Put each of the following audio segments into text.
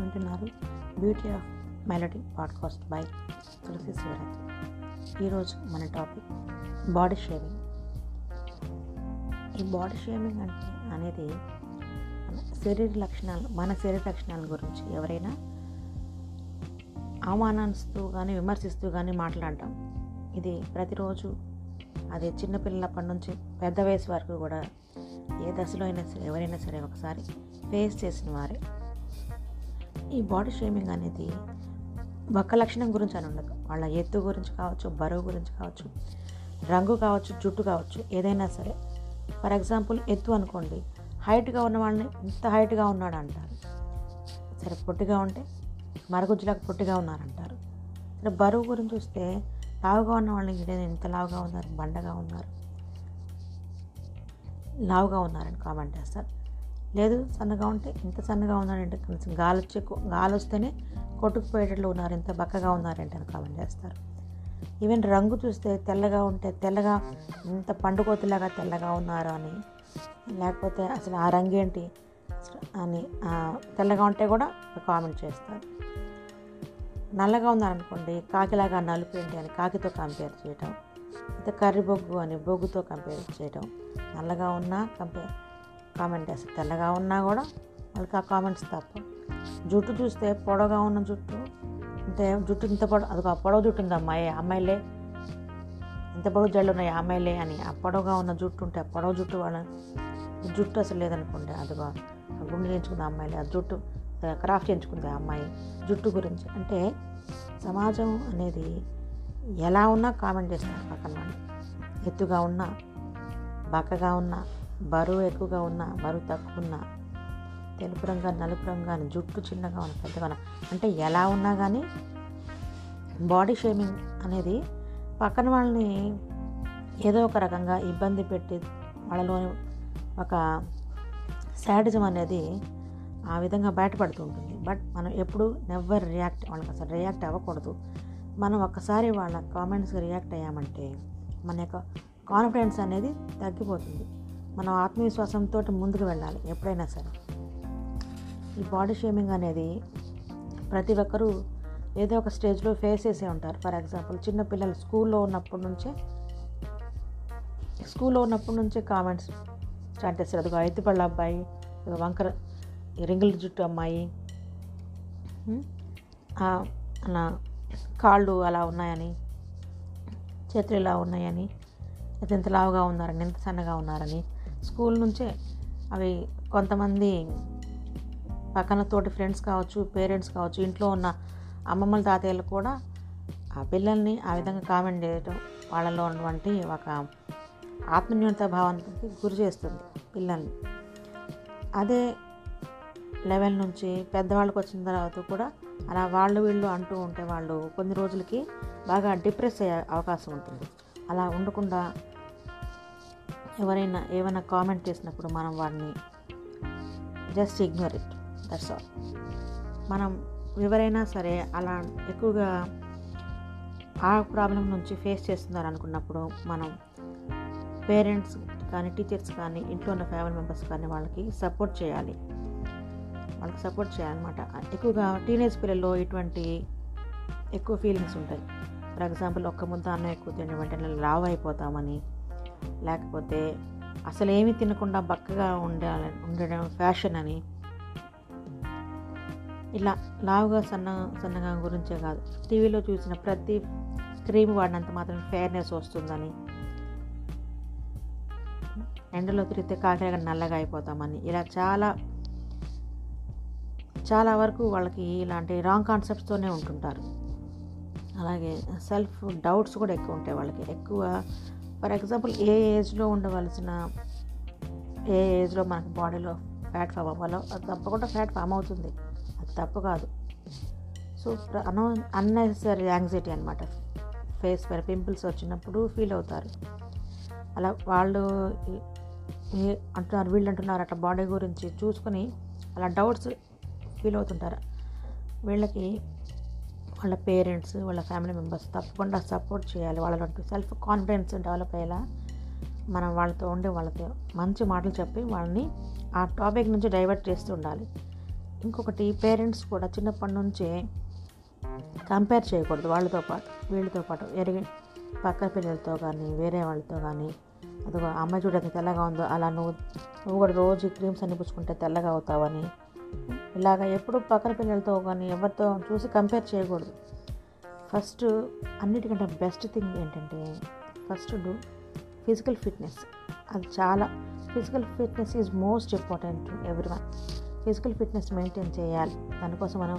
వింటున్నారు. Beauty of melody podcast by Tulasi Shivaraj ఈరోజు మన టాపిక్ బాడీ షేవింగ్. ఈ బాడీ షేవింగ్ అంటే అనేది శరీర లక్షణాలు మన శరీర లక్షణాల గురించి ఎవరైనా అవమానిస్తూ కానీ విమర్శిస్తూ కానీ మాట్లాడటం. ఇది ప్రతిరోజు అది చిన్నపిల్లలప్పటి నుంచి పెద్ద వయసు వరకు కూడా ఏ దశలో అయినా సరే ఎవరైనా సరే ఒకసారి ఫేస్ చేసిన వారే ఈ బాడీ షేమింగ్ అనేది ఒక్క లక్షణం గురించి అని ఉండదు. వాళ్ళ ఎత్తు గురించి కావచ్చు బరువు గురించి కావచ్చు రంగు కావచ్చు జుట్టు కావచ్చు ఏదైనా సరే. ఫర్ ఎగ్జాంపుల్ ఎత్తు అనుకోండి. హైట్గా ఉన్న వాళ్ళని ఇంత హైట్గా ఉన్నాడు అంటారు. సరే పొట్టిగా ఉంటే మరగుజ్జులకు పొట్టిగా ఉన్నారంటారు. సరే బరువు గురించి చూస్తే లావుగా ఉన్న వాళ్ళని ఇదేదో ఇంత లావుగా ఉన్నారు బండగా ఉన్నారు లావుగా ఉన్నారని కామెంట్ చేస్తారు. లేదు సన్నగా ఉంటే ఇంత సన్నగా ఉన్నారంటే కొంచెం గాలి వచ్చే గాలి వస్తేనే కొట్టుకుపోయేటట్లు ఉన్నారు ఇంత బక్కగా ఉన్నారంటే అని కామెంట్ చేస్తారు. ఈవెన్ రంగు చూస్తే తెల్లగా ఉంటే తెల్లగా ఇంత పండుకోతులాగా తెల్లగా ఉన్నారు అని లేకపోతే అసలు ఆ రంగు ఏంటి అని తెల్లగా ఉంటే కూడా కామెంట్ చేస్తారు. నల్లగా ఉన్నారనుకోండి కాకిలాగా నలుపు ఏంటి అని కాకితో కంపేర్ చేయటం అయితే కర్రీ బొగ్గు అని బొగ్గుతో కంపేర్ చేయటం నల్లగా ఉన్నా కంపేర్ కామెంట్ వేస్తారు తెల్లగా ఉన్నా కూడా వాళ్ళకి ఆ కామెంట్స్ తప్ప. జుట్టు చూస్తే పొడవుగా ఉన్న జుట్టు. అంటే జుట్టు ఇంత పొడవు అది ఆ పొడవు జుట్టు ఉంది అమ్మాయి. అమ్మాయిలే. ఇంత పొడవు జల్లు ఉన్నాయి అమ్మాయిలే అని. ఆ పొడవుగా ఉన్న జుట్టు ఉంటే పొడవు జుట్టు వాళ్ళ జుట్టు అసలు లేదనుకోండి అదిగో గుండె చేయించుకుంది అమ్మాయిలే. ఆ జుట్టు క్రాఫ్ట్ చేయించుకుంది ఆ అమ్మాయి జుట్టు గురించి. అంటే సమాజం అనేది ఎలా ఉన్నా కామెంట్ చేస్తారు పక్కన వాళ్ళు. ఎత్తుగా ఉన్నా బక్కగా ఉన్నా బరువు ఎక్కువగా ఉన్నా బరువు తక్కువ ఉన్నా తెలుపు రంగు నలుపు రంగా జుట్టు చిన్నగా ఉన్న పెద్దగా ఉన్న అంటే ఎలా ఉన్నా కానీ బాడీ షేమింగ్ అనేది పక్కన వాళ్ళని ఏదో ఒక రకంగా ఇబ్బంది పెట్టి వాళ్ళలోని ఒక శాడిజం అనేది ఆ విధంగా బయటపడుతూ ఉంటుంది. బట్ మనం ఎప్పుడు నెవర్ రియాక్ట్ వాళ్ళకి అసలు రియాక్ట్ అవ్వకూడదు. మనం ఒక్కసారి వాళ్ళ కామెంట్స్కి రియాక్ట్ అయ్యామంటే మన యొక్క కాన్ఫిడెన్స్ అనేది తగ్గిపోతుంది. మనం ఆత్మవిశ్వాసంతో ముందుకు వెళ్ళాలి ఎప్పుడైనా సరే. ఈ బాడీ షేమింగ్ అనేది ప్రతి ఒక్కరూ ఏదో ఒక స్టేజ్లో ఫేస్ చేసే ఉంటారు. ఫర్ ఎగ్జాంపుల్ చిన్నపిల్లలు స్కూల్లో ఉన్నప్పటి నుంచే స్కూల్లో ఉన్నప్పటి నుంచే కామెంట్స్ స్టార్ట్ చేస్తారు. అదిగో ఐదుపళ్ళ అబ్బాయి వంకర రింగుల జుట్టు అమ్మాయి అలా కాళ్ళు అలా ఉన్నాయని చేతులు ఇలా ఉన్నాయని అది లావుగా ఉన్నారని ఇంత సన్నగా ఉన్నారని స్కూల్ నుంచే అవి కొంతమంది పక్కన తోటి ఫ్రెండ్స్ కావచ్చు పేరెంట్స్ కావచ్చు ఇంట్లో ఉన్న అమ్మమ్మల తాతయ్యలు కూడా ఆ పిల్లల్ని ఆ విధంగా కామెంట్ చేయటం వాళ్ళలో ఉన్నటువంటి ఒక ఆత్మన్యూనత భావానికి గురి చేస్తుంది పిల్లల్ని. అదే లెవెల్ నుంచి పెద్దవాళ్ళకి వచ్చిన తర్వాత కూడా అలా వాళ్ళు వీళ్ళు అంటూ ఉంటే వాళ్ళు కొన్ని రోజులకి బాగా డిప్రెస్ అయ్యే అవకాశం ఉంటుంది. అలా ఉండకుండా ఎవరైనా ఏమైనా కామెంట్ చేసినప్పుడు మనం వాడిని just ignore it that's all మనం ఎవరైనా సరే అలా ఎక్కువగా ఆ ప్రాబ్లం నుంచి ఫేస్ చేస్తున్నారు అనుకున్నప్పుడు మనం పేరెంట్స్ కానీ టీచర్స్ కానీ ఇంట్లో ఉన్న ఫ్యామిలీ మెంబర్స్ కానీ వాళ్ళకి సపోర్ట్ చేయాలి. వాళ్ళకి సపోర్ట్ చేయాలన్నమాట. ఎక్కువగా టీనేజ్ పిల్లల్లో ఇటువంటి ఎక్కువ ఫీలింగ్స్ ఉంటాయి. ఫర్ ఎగ్జాంపుల్ ఒక్క ముద్ద అన్నం ఎక్కువ తినడం వెంటనే లావ్ అయిపోతామని లేకపోతే అసలు తినకుండా బక్కగా ఉండాలి ఉండడం ఫ్యాషన్ అని. ఇలా లావుగా సన్న సన్నగా గురించే కాదు. టీవీలో చూసిన ప్రతి క్రీమ్ వాడినంత మాత్రం ఫేర్నెస్ వస్తుందని. ఎండలో తిరిగితే కాకిలాగా నల్లగా అయిపోతామని. ఇలా చాలా చాలా వరకు వాళ్ళకి ఇలాంటి రాంగ్ కాన్సెప్ట్స్తోనే ఉంటుంటారు. అలాగే సెల్ఫ్ డౌట్స్ కూడా ఎక్కువ ఉంటాయి వాళ్ళకి. ఎక్కువ ఫర్ ఎగ్జాంపుల్ ఏ ఏజ్లో ఉండవలసిన ఏ ఏజ్లో మనకి బాడీలో ఫ్యాట్ ఫామ్ అవ్వాలో అది తప్పకుండా ఫ్యాట్ ఫామ్ అవుతుంది. అది తప్పు కాదు. సో అనో అన్నెసరీ యాంగ్జైటీ అనమాట ఫేస్ పైన పింపుల్స్ వచ్చినప్పుడు ఫీల్ అవుతారు. అలా వాళ్ళు అంటున్నారు వీళ్ళు అంటున్నారు అట్లా బాడీ గురించి చూసుకొని అలా డౌట్స్ ఫీల్ అవుతుంటారు. వీళ్ళకి వాళ్ళ పేరెంట్స్ వాళ్ళ ఫ్యామిలీ మెంబర్స్ తప్పకుండా సపోర్ట్ చేయాలి. వాళ్ళలో సెల్ఫ్ కాన్ఫిడెన్స్ డెవలప్ అయ్యేలా మనం వాళ్ళతో ఉండి వాళ్ళతో మంచి మాటలు చెప్పి వాళ్ళని ఆ టాపిక్ నుంచి డైవర్ట్ చేస్తూ ఉండాలి. ఇంకొకటి పేరెంట్స్ కూడా చిన్నప్పటి నుంచే కంపేర్ చేయకూడదు వాళ్ళతో పాటు వీళ్ళతో పాటు. ఎరిగి పక్క పిల్లలతో కానీ వేరే వాళ్ళతో కానీ అదిగో అమ్మాయి చూడడానికి తెల్లగా ఉందో అలా నువ్వు నువ్వు కూడా రోజు క్రీమ్స్ అనిపించుకుంటే తెల్లగా అవుతావని ఇలాగ ఎప్పుడు పక్కన పిల్లలతో కానీ ఎవరితో చూసి కంపేర్ చేయకూడదు. ఫస్ట్ అన్నిటికంటే బెస్ట్ థింగ్ ఏంటంటే ఫస్ట్ డూ ఫిజికల్ ఫిట్నెస్ అది చాలా physical fitness is most important everyone physical fitness maintain చేయాలి. దానికోసం మనం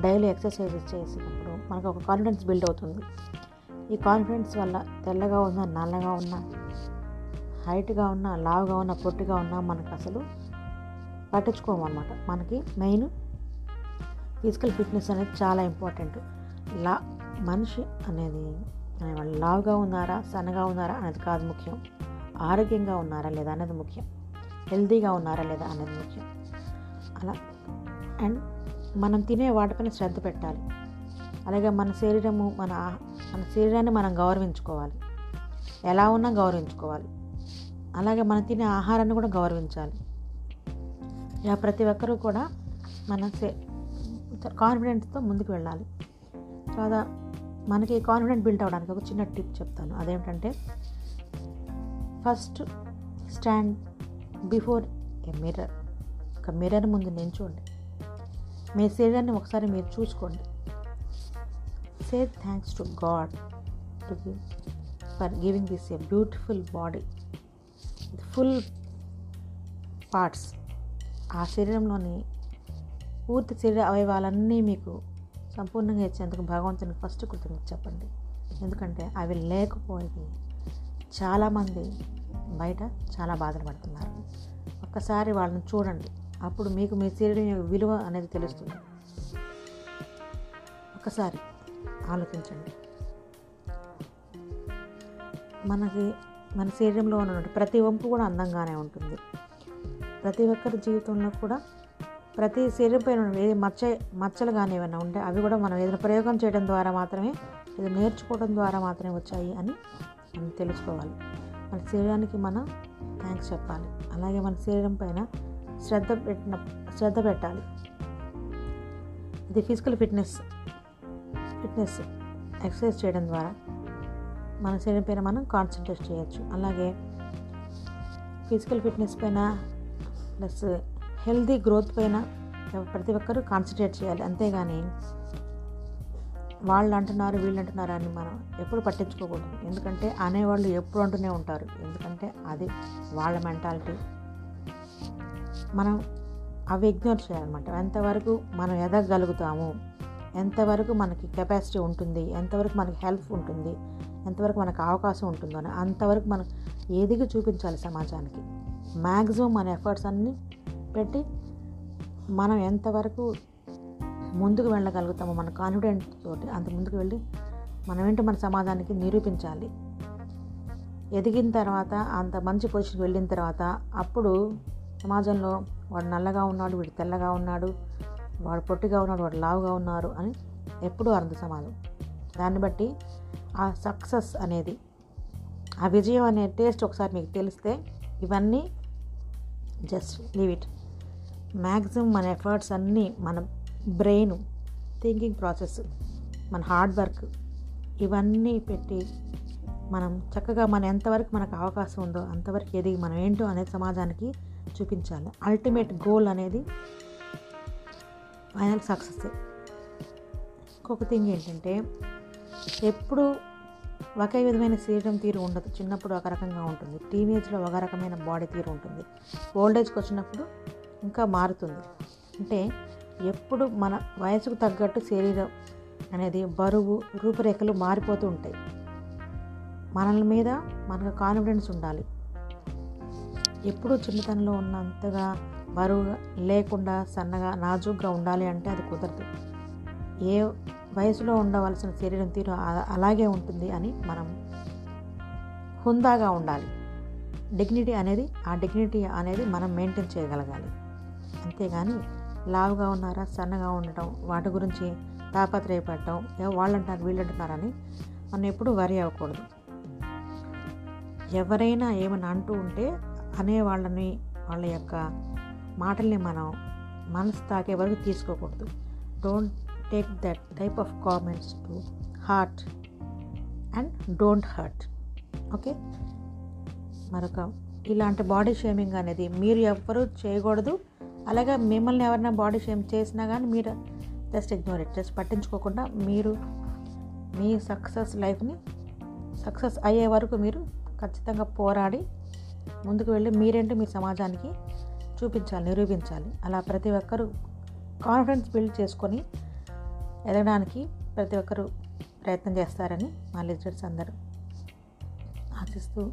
డైలీ ఎక్సర్సైజెస్ చేసినప్పుడు మనకు ఒక కాన్ఫిడెన్స్ బిల్డ్ అవుతుంది. ఈ కాన్ఫిడెన్స్ వల్ల తెల్లగా ఉన్నా నల్లగా ఉన్నా హైట్గా ఉన్నా లావుగా ఉన్నా పొట్టిగా ఉన్నా మనకు అసలు పట్టించుకోము అనమాట మనకి మెయిన్ ఫిజికల్ ఫిట్నెస్ అనేది చాలా ఇంపార్టెంట్. లా మనిషి అనేది లావుగా ఉన్నారా సన్నగా ఉన్నారా అనేది కాదు ముఖ్యం. ఆరోగ్యంగా ఉన్నారా లేదా అనేది ముఖ్యం. హెల్తీగా ఉన్నారా లేదా అనేది ముఖ్యం. అలా అండ్ మనం తినే వాటిపైన శ్రద్ధ పెట్టాలి. అలాగే మన శరీరము మన మన శరీరాన్ని మనం గౌరవించుకోవాలి. ఎలా ఉన్నా గౌరవించుకోవాలి. అలాగే మనం తినే ఆహారాన్ని కూడా గౌరవించాలి. ప్రతి ఒక్కరూ కూడా మన కాన్ఫిడెంట్తో ముందుకు వెళ్ళాలి. తర్వాత మనకి కాన్ఫిడెంట్ బిల్డ్ అవ్వడానికి ఒక చిన్న టిప్ చెప్తాను. అదేంటంటే first stand before a mirror. ఒక మిర్రర్ ముందు నించోండి. మీ శరీరాన్ని ఒకసారి మీరు చూసుకోండి. Say thanks to God to give for giving this a beautiful body full parts ఆ శరీరంలోని పూర్తి శరీర అవయవాలన్నీ మీకు సంపూర్ణంగా ఇచ్చేందుకు భగవంతునికి ఫస్ట్ కృతజ్ఞత చెప్పండి. ఎందుకంటే అవి లేకపోయి చాలామంది బయట చాలా బాధలు పడుతున్నారు. ఒక్కసారి వాళ్ళని చూడండి. అప్పుడు మీకు మీ శరీరం యొక్క విలువ అనేది తెలుస్తుంది. ఒకసారి ఆలోచించండి. మనకి మన శరీరంలో ఉన్న ప్రతి వంపు కూడా అందంగానే ఉంటుంది. ప్రతి ఒక్కరి జీవితంలో కూడా ప్రతి శరీరం పైన ఏది మచ్చ మచ్చలు కానీ ఏమైనా ఉంటే అవి కూడా మనం ఏదైనా ప్రయోగం చేయడం ద్వారా మాత్రమే ఇది నేర్చుకోవడం ద్వారా మాత్రమే వచ్చాయి అని మనం తెలుసుకోవాలి. మన శరీరానికి మనం థ్యాంక్స్ చెప్పాలి. అలాగే మన శరీరం పైన శ్రద్ధ పెట్టిన శ్రద్ధ పెట్టాలి. ఇది ఫిజికల్ ఫిట్నెస్ ఫిట్నెస్ ఎక్సర్సైజ్ చేయడం ద్వారా మన శరీరం పైన మనం కాన్సన్ట్రేట్ చేయొచ్చు. అలాగే ఫిజికల్ ఫిట్నెస్ పైన ప్లస్ హెల్దీ గ్రోత్ పైన ప్రతి ఒక్కరూ కాన్సన్ట్రేట్ చేయాలి. అంతేగాని వాళ్ళు అంటున్నారు వీళ్ళు అంటున్నారు అని మనం ఎప్పుడు పట్టించుకోకూడదు. ఎందుకంటే అనేవాళ్ళు ఎప్పుడు అంటూనే ఉంటారు. ఎందుకంటే అది వాళ్ళ మెంటాలిటీ. మనం అవి ఇగ్నోర్ చేయాలన్నమాట. ఎంతవరకు మనం ఎదగగలుగుతాము ఎంతవరకు మనకి కెపాసిటీ ఉంటుంది ఎంతవరకు మనకి హెల్ప్ ఉంటుంది ఎంతవరకు మనకు అవకాశం ఉంటుందో అని అంతవరకు మనం ఎదిగి చూపించాలి సమాజానికి. మ్యాక్సిమం మన ఎఫర్ట్స్ అన్నీ పెట్టి మనం ఎంతవరకు ముందుకు వెళ్ళగలుగుతామో మన కాన్ఫిడెంట్ తోటి అంత ముందుకు వెళ్ళి మనం మన సమాజానికి నిరూపించాలి. ఎదిగిన తర్వాత అంత మంచి పొజిషన్కి వెళ్ళిన తర్వాత అప్పుడు సమాజంలో వాడు నల్లగా ఉన్నాడు వీడు తెల్లగా ఉన్నాడు వాడు పొట్టిగా ఉన్నాడు వాడు లావుగా ఉన్నారు అని ఎప్పుడూ అర్థ సమాజం. దాన్ని బట్టి ఆ సక్సెస్ అనేది ఆ విజయం అనే టేస్ట్ ఒకసారి మీకు తెలిస్తే ఇవన్నీ జస్ట్ లీవ్ ఇట్. మ్యాక్సిమం మన ఎఫర్ట్స్ అన్నీ మన బ్రెయిన్ థింకింగ్ ప్రాసెస్ మన హార్డ్ వర్క్ ఇవన్నీ పెట్టి మనం చక్కగా మన ఎంతవరకు మనకు అవకాశం ఉందో అంతవరకు ఎదిగి మనం ఏంటో అనేది సమాజానికి చూపించాలి. అల్టిమేట్ గోల్ అనేది ఫైనల్ సక్సెస్ ఇంకొక థింగ్ ఏంటంటే ఎప్పుడు ఒకే విధమైన శరీరం తీరు ఉండదు. చిన్నప్పుడు ఒక రకంగా ఉంటుంది. టీనేజ్లో ఒక రకమైన బాడీ తీరు ఉంటుంది. ఓల్డ్ ఏజ్కి వచ్చినప్పుడు ఇంకా మారుతుంది. అంటే ఎప్పుడు మన వయసుకు తగ్గట్టు శరీరం అనేది బరువు రూపురేఖలు మారిపోతూ ఉంటాయి. మనల మీద మనకు కాన్ఫిడెన్స్ ఉండాలి. ఎప్పుడు చిన్నతనంలో ఉన్నంతగా బరువు లేకుండా సన్నగా నాజూగ్గా ఉండాలి అంటే అది కుదరదు. ఏ వయసులో ఉండవలసిన శరీరం తీరు అలాగే ఉంటుంది అని మనం హుందాగా ఉండాలి. డిగ్నిటీ అనేది ఆ డిగ్నిటీ అనేది మనం మెయింటైన్ చేయగలగాలి. అంతేగాని లావుగా ఉన్నారా సన్నగా ఉండటం వాటి గురించి తాపత్రయపడటం ఏ వాళ్ళు అంటున్నారు వీళ్ళు అంటున్నారని మనం ఎప్పుడు వరి అవ్వకూడదు. ఎవరైనా ఏమైనా అంటూ ఉంటే అనే వాళ్ళని వాళ్ళ యొక్క మాటల్ని మనం మనసు తాకే వరకు తీసుకోకూడదు. Don't take that type of comments to heart and don't hurt okay మరొక ఇలాంటి బాడీ షేమింగ్ అనేది మీరు ఎవ్వరూ చేయకూడదు. అలాగే మిమ్మల్ని ఎవరైనా బాడీ షేమ్ చేసినా కానీ మీరు జస్ట్ ఇగ్నోర్ ఇట్ జస్ట్ పట్టించుకోకుండా మీరు మీ సక్సెస్ లైఫ్ని సక్సెస్ అయ్యే వరకు మీరు ఖచ్చితంగా పోరాడి ముందుకు వెళ్ళి మీరేంటి మీ సమాజానికి చూపించాలి నిరూపించాలి. అలా ప్రతి ఒక్కరూ కాన్ఫిడెన్స్ బిల్డ్ చేసుకొని ఎదగడానికి ప్రతి ఒక్కరూ ప్రయత్నం చేస్తారని మా లిజర్స్ అందరూ ఆశిస్తూ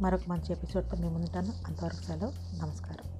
మరొక మంచి ఎపిసోడ్తో మేము ఉంటాను అంతవరకు సెలవు. నమస్కారం.